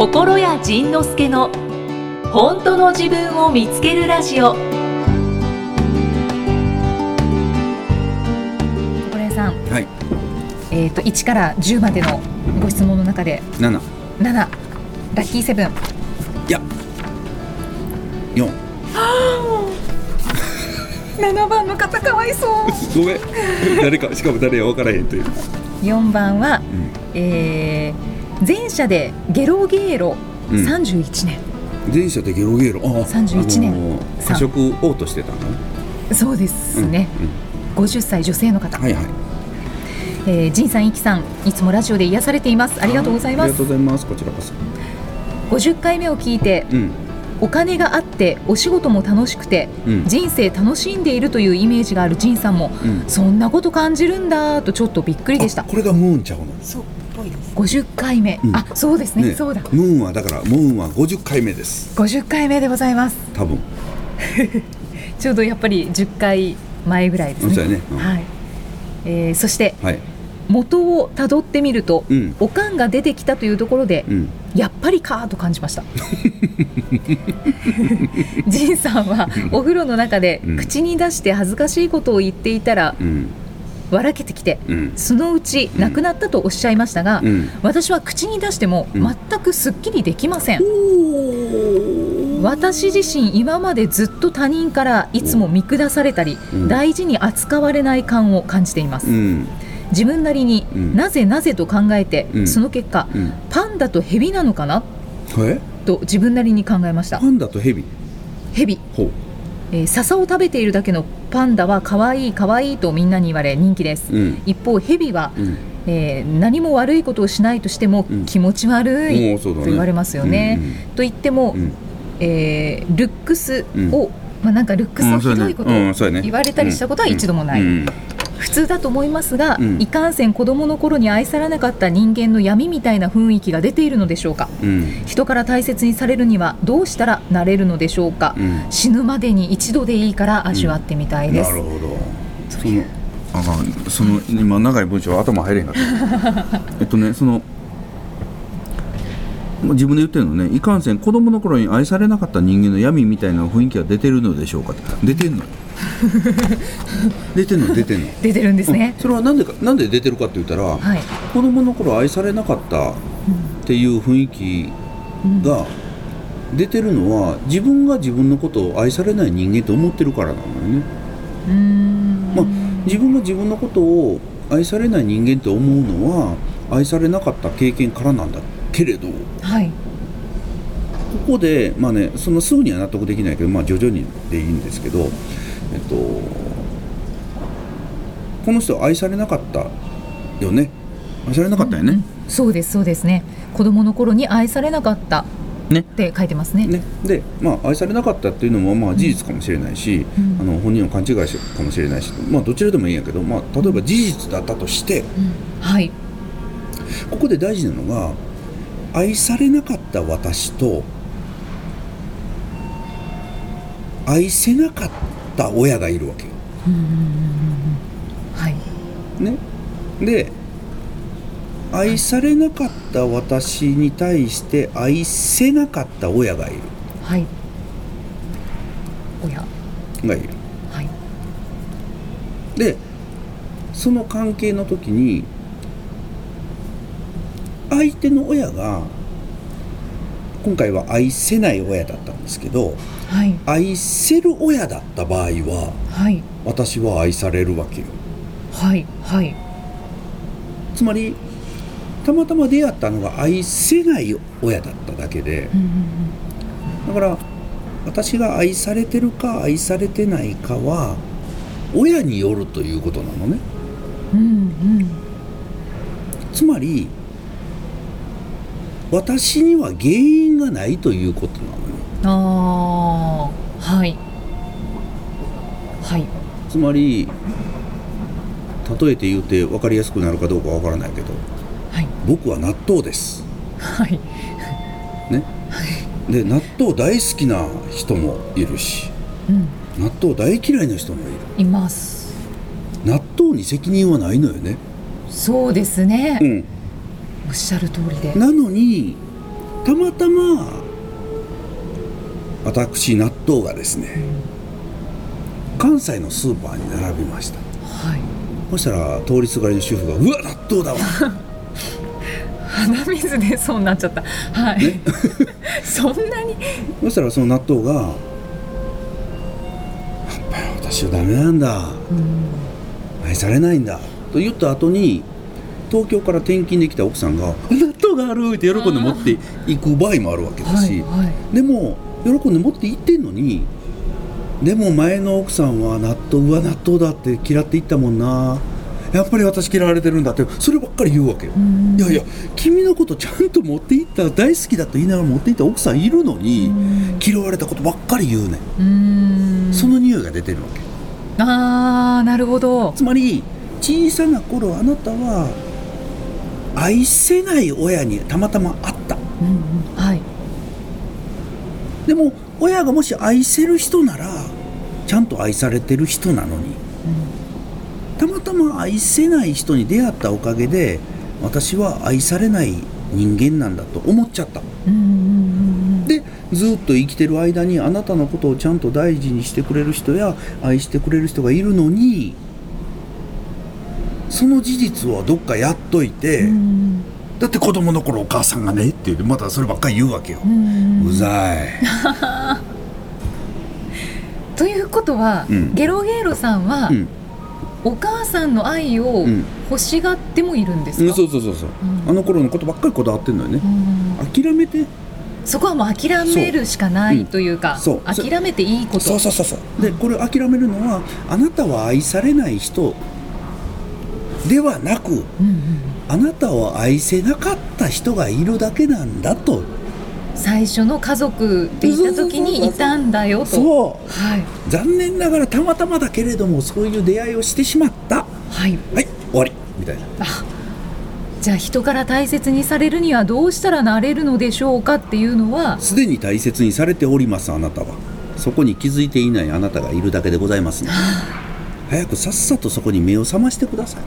心谷仁之助の本当の自分を見つけるラジオ。心谷さん、はい。えっ、と1から10までのご質問の中で七。7ラッキーセブン。いや。四。7番の方かわいそう。ごめん。誰かしかも誰や分からへんという、4番は、うん。えー、前者でゲロゲーロうん。31年、前者でゲロゲロ。あ31年。あのー過食嘔吐してたの？そうです。ね、うん。50歳女性の方、うんはいはい。えー、仁さん、いきさんいつもラジオで癒されています。ありがとうございます。ありがとうございます。こちらこそ。50回目を聞いてうん。お金があってお仕事も楽しくてうん。人生楽しんでいるというイメージがある仁さんもうんそんなこと感じるんだとちょっとびっくりでしたあこれがムーンちゃうのそう。50回目、うん。あそうですね。ね。そうだ。ムーンはだからムーンは50回目です。50回目でございます。多分。ちょうどやっぱり10回前ぐらいですね。ね。うん。はい。えーそしてはい。元をたどってみると、うん。おかんが出てきたというところで、うん。やっぱりかーと感じました。仁さんはお風呂の中でうん。口に出して恥ずかしいことを言っていたらうん笑けてきてうん。そのうちうん。亡くなったとおっしゃいましたが、うん。私は口に出してもうん全くすっきりできません、おー。私自身今までずっと他人からいつも見下されたり、うん。大事に扱われない感を感じています、うん。自分なりにうん。なぜなぜと考えて、うん。その結果うん。パンダとヘビなのかな？え？と自分なりに考えました。パンダとヘビヘビ、えー笹を食べているだけのパンダは可愛い可愛いとみんなに言われ人気です、うん。一方ヘビは、うん。えー何も悪いことをしないとしてもうん。気持ち悪いと言われますよね。と言っても、うん。うんえールックスを、うん。まあ、なんかルックスをひどいことを言われたりしたことは一度もない、うん普通だと思いますが、うん。いかんせん子供の頃に愛されなかった人間の闇みたいな雰囲気が出ているのでしょうか。うん。人から大切にされるにはどうしたらなれるのでしょうか、うん。死ぬまでに一度でいいから味わってみたいです、なるほど。そのあその今長い文章頭入れへんかった。えっとねその自分で言ってるのねいかんせん子供の頃に愛されなかった人間の闇みたいな雰囲気が出てるのでしょうか。って出てんのよ 出てんの出てんの？出てるんですね。うん、それはなんでかなんで出てるかって言ったら、はい、子供の頃愛されなかったっていう雰囲気が出てるのは自分が自分のことを愛されない人間と思ってるからなのよね。うーん。まあ、自分が自分のことを愛されない人間と思うのは愛されなかった経験からなんだけれどこはい。こでまあねそのすぐには納得できないけど、まあ、徐々にでいいんですけど、えっと、この人は愛されなかったよね？愛されなかったよね？そうですそうですね。子供の頃に愛されなかったね。って書いてますね。ね、で、まあ、愛されなかったっていうのもまあ事実かもしれないし、うん。あの本人は勘違いしかもしれないし、まあ、どちらでもいいんやけど、まあ、例えば事実だったとしてはい。ここで大事なのが愛されなかった私と愛せなかった親がいるわけよ。はい。ね、で愛されなかった私に対して愛せなかった親がいる。はい。親。がいる。はい。でその関係の時に相手の親が今回は愛せない親だったんですけどはい。愛せる親だった場合ははい。私は愛されるわけよ。はいはい。つまりたまたま出会ったのが愛せない親だっただけでだから私が愛されてるか愛されてないかは親によるということなのね。うんうん。つまり私には原因がないということなのよ。ああはい。はい。つまり例えて言うて分かりやすくなるかどうかわからないけどはい。僕は納豆です。はい。ね？で納豆大好きな人もいるしうん。納豆大嫌いな人もいる。います。納豆に責任はないのよね。そうですね、うんおっしゃる通りで。なのにたまたま私納豆がですね関西のスーパーに並びました。はい。そしたら通りすがりの主婦が「うわ納豆だわ! 鼻水出そうになっちゃった。はい、そんなに」そしたらその納豆が「やっぱり私はダメなんだ。愛されないんだ」と言った後に東京から転勤できた奥さんが「納豆がある!」って喜んで持っていく場合もあるわけだし、はいはい。でも喜んで持って行ってんのにでも前の奥さんは納豆うわ納豆だって嫌っていったもんな。やっぱり私嫌われてるんだってそればっかり言うわけよ。ん。いやいや君のことちゃんと持っていった大好きだと言いながら持っていった奥さんいるのに嫌われたことばっかり言うねその匂いが出てるわけ。あーなるほど。つまり小さな頃あなたは愛せない親にたまたま会った。うんうん。はい。でも親がもし愛せる人ならちゃんと愛されてる人なのに。たまたま愛せない人に出会ったおかげで私は愛されない人間なんだと思っちゃった。うんうんうん。でずっと生きてる間にあなたのことをちゃんと大事にしてくれる人や愛してくれる人がいるのにその事実はどっかやっといて、うん。だって子供の頃お母さんがねって言ってまたそればっかり言うわけよ、うん。うざい。ということは、うん。ゲロゲーロさんは、うん。お母さんの愛をうん。欲しがってもいるんですか、うんそうそうそうそう、うん。あの頃のことばっかりこだわってんのよね。うん。諦めて。そこはもう諦めるしかないというか、そう。そう。諦めていいこと。そうそうそうそう。でこれ諦めるのはあなたは愛されない人ではなくうんうんあなたを愛せなかった人がいるだけなんだと。最初の家族って言った時にいたんだよと。そう。はい。残念ながらたまたまだけれどもそういう出会いをしてしまった。はい。はい終わり。みたいな。あじゃあ人から大切にされるにはどうしたらなれるのでしょうかっていうのは。すでに大切にされておりますあなたは。そこに気づいていないあなたがいるだけでございますので早くさっさとそこに目を覚ましてください。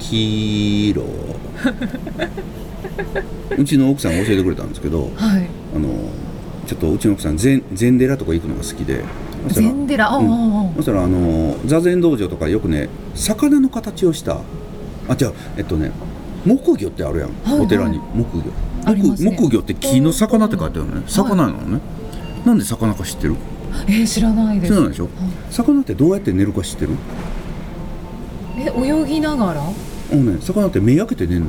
起きろうちの奥さんが教えてくれたんですけどはい。あのちょっとうちの奥さん禅禅寺とか行くのが好きで。禅寺うん。そしたらあの座禅道場とかよくね魚の形をしたあじゃあえっとね木魚ってあるやん、はいお寺に木魚。ね。木木魚って木の魚って書いてあるのね。魚なのね、なんで魚か知ってる？えー知らないです。知らないでしょ、魚ってどうやって寝るか知ってる？え泳ぎながら？あのね魚って目開けて寝るの。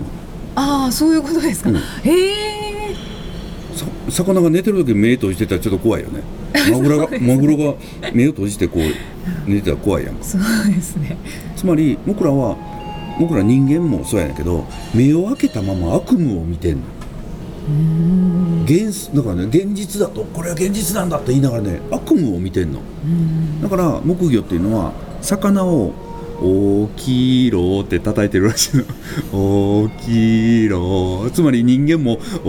ああそういうことですか、うん。へえさ魚が寝てる時目閉じてたらちょっと怖いよね。マグロがマグロが目を閉じてこう寝てたら怖いやん。かそうですね。つまり僕らは僕ら人間もそうやねんけど目を開けたまま悪夢を見てんの。うん現だからね現実だとこれは現実なんだと言いながらね悪夢を見てんの。だから木魚っていうのは魚を「起きろ」って叩いてるらしいの「起きろ」つまり人間も「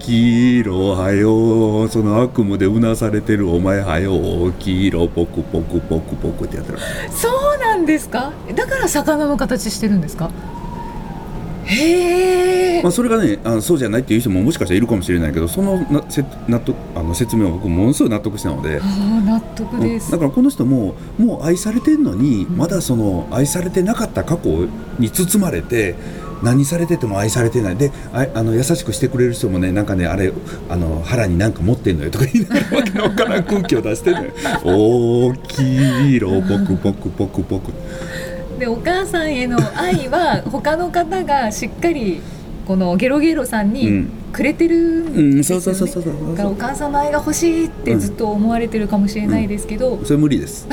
起きろはよ」その悪夢でうなされてるお前はよ起きろポクポクポクポクってやってる。そうなんですか？だから魚の形してるんですか？まあ、それがねあそうじゃないっていう人ももしかしたらいるかもしれないけどそのなせ納得あの説明は僕ものすごい納得したので。納得です、だからこの人ももう愛されてんのに、まだその愛されてなかった過去に包まれて何されてても愛されてない。でああの優しくしてくれる人もねなんかねあれあの腹になんか持ってんのよとか言いながらわけのわからん空気を出してんのよ。大きいろポクポクポクポクでお母さんへの愛は他の方がしっかりこのゲロゲロさんうにん。くれてるんですよ、ね。うんそうそうそうそうそう。お母さんの愛が欲しいってずっと思われてるかもしれないですけど、それ無理です。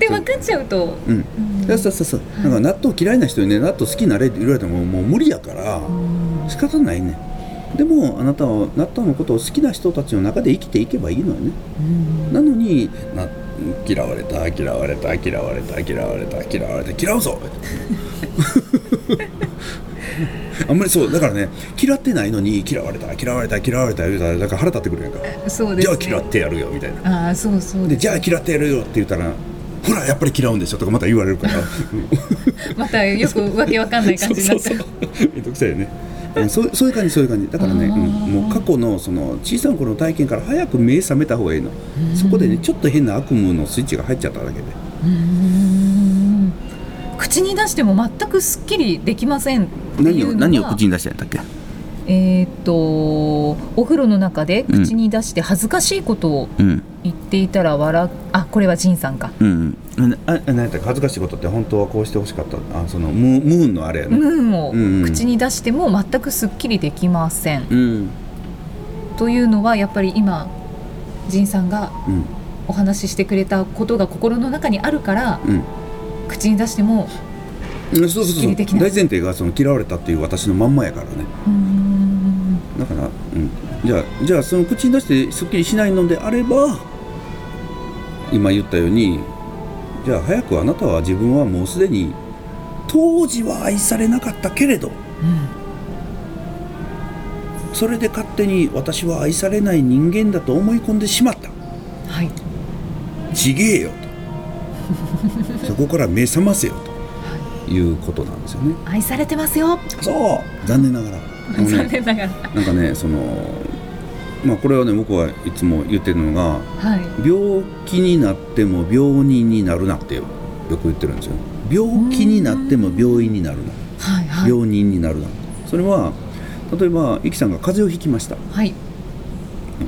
で分かっちゃうと、うん。うん。そうそうそうそう。だから納豆嫌いな人にね納豆好きになれって言われてももう無理やからうん。仕方ないね。でもあなたは納豆のことを好きな人たちの中で生きていけばいいのよね。うん。なのにな嫌われた嫌われた嫌われた嫌われた嫌われた嫌うぞ! あんまりそうだからね嫌ってないのに嫌われた嫌われた嫌われた言うたらだから腹立ってくるやんか、そうです、ね、じゃあ嫌ってやるよみたいな。ああそうそうでじゃあ嫌ってやるよって言ったらほらやっぱり嫌うんでしょとかまた言われるから。またよくわけわかんない感じになっちゃ う。めんどくさいよねうんそうそういう感じそういう感じ。だからね、うんもう過去のその小さな頃の体験から早く目覚めた方がいいの、そこでねちょっと変な悪夢のスイッチが入っちゃっただけで。口に出しても全くすっきりできませんっていうのが。に出したんだっけ？えーっとお風呂の中で口に出して恥ずかしいことをうん。言っていたら笑う。あこれは仁さんか。うんうん何やった恥ずかしいことって本当はこうしてほしかった。あそのムームーンのあれやね。ムーンを口に出しても全くすっきりできません。うん。というのはやっぱり今仁さんがうん。お話ししてくれたことが心の中にあるからうん。口に出してもうんそうそうすっそうきりできない。大前提がその嫌われたっていう私のまんまやからね。だから、うん、じゃあじゃあその口に出してすっきりしないのであれば今言ったようにじゃあ早くあなたは自分はもうすでに当時は愛されなかったけれどそれで勝手に私は愛されない人間だと思い込んでしまった。はい。ちげえよと。そこから目覚ませよと。い。うことなんですよね。愛されてますよ。そう。残念ながら。ね。残念ながら。なんかねそのまあこれはね僕はいつも言ってるのがはい。病気になっても病人になるなってよく言ってるんですよ。病気になっても病院になるな。はいはい。病人になるな。それは例えばイキさんが風邪をひきました。はい。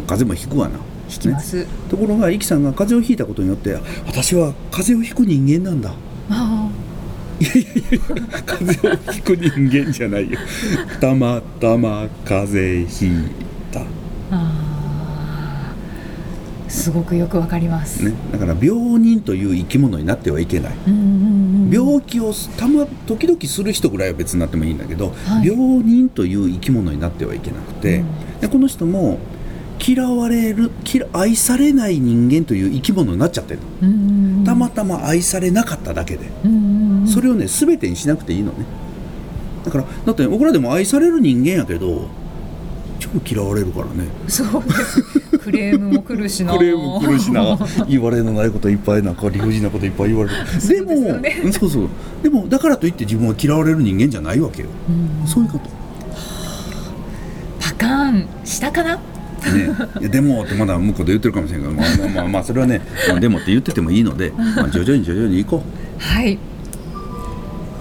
風邪もひくわな。引きます、ところがイキさんが風邪をひいたことによって私は風邪をひく人間なんだ。あ風邪をひく人間じゃないよ。たまたま風邪ひいすごくよくわかります、ね、だから病人という生き物になってはいけない。うんうんうん病気をたま時々する人ぐらいは別になってもいいんだけど、はい。病人という生き物になってはいけなくて、うん。でこの人も嫌われる嫌愛されない人間という生き物になっちゃってるうんうんうん。たまたま愛されなかっただけで、うんうんうん。それをね全てにしなくていいのね。だからだって僕らでも愛される人間やけど超嫌われるからね。そう。で すクレームも来るしな。クレーム来るしな。言われのないこといっぱいなんか理不尽なこといっぱい言われる。でもそうね。うんそうそう。でもだからといって自分は嫌われる人間じゃないわけよ。うん。そういうこと。パカーンしたかな？ね。でもってまだ向こうで言ってるかもしれないけど。まあまあまあ、まあ、それはね、まあ、でもって言っててもいいので、まあ、徐々に徐々に行こはい。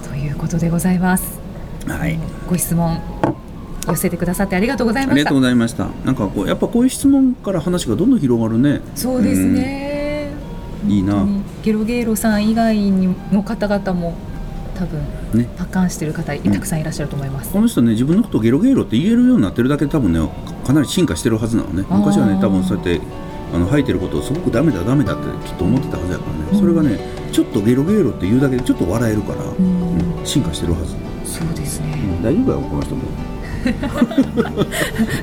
ということでございます。うはい。ご質問寄せてくださってありがとうございました。ありがとうございました。なんかこうやっぱこういう質問から話がどんどん広がるね。そうですね、いいな。ゲロゲーロさん以外にの方々も多分ね。パカーンしてる方たくさんいらっしゃると思います、この人ね自分のことをゲロゲロって言えるようになってるだけで多分ねかなり進化してるはずなのね。昔はね多分そうやってあの吐いてることをすごくダメだダメだってきっと思ってたはずやからね、それがねちょっとゲロゲロって言うだけでちょっと笑えるから、うん。うん進化してるはず、そうですね、うん。大丈夫だよこの人も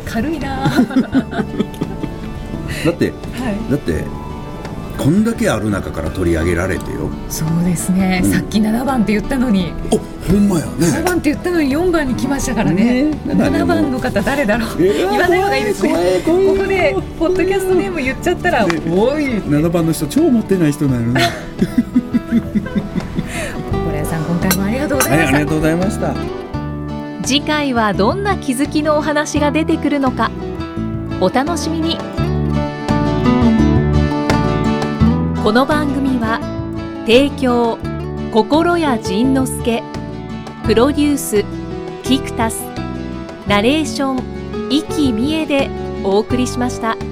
軽いな。ぁだってはい。だってこんだけある中から取り上げられてよ。そうですね、うん。さっき7番って言ったのに。おほんまや7ね番って言ったのに4番に来ましたからね。ね。だからね7番の方誰だろう。えー言わない方がいいですね。ここでポッドキャストネーム言っちゃったら、ね。おい。7番の人超持ってない人なのね。心屋さん今回もありがとうござはいいました、ありがとうございました次回はどんな気づきのお話が出てくるのかお楽しみにこの番組は提供心谷仁之助プロデュースキクタスナレーション生きみえでお送りしました。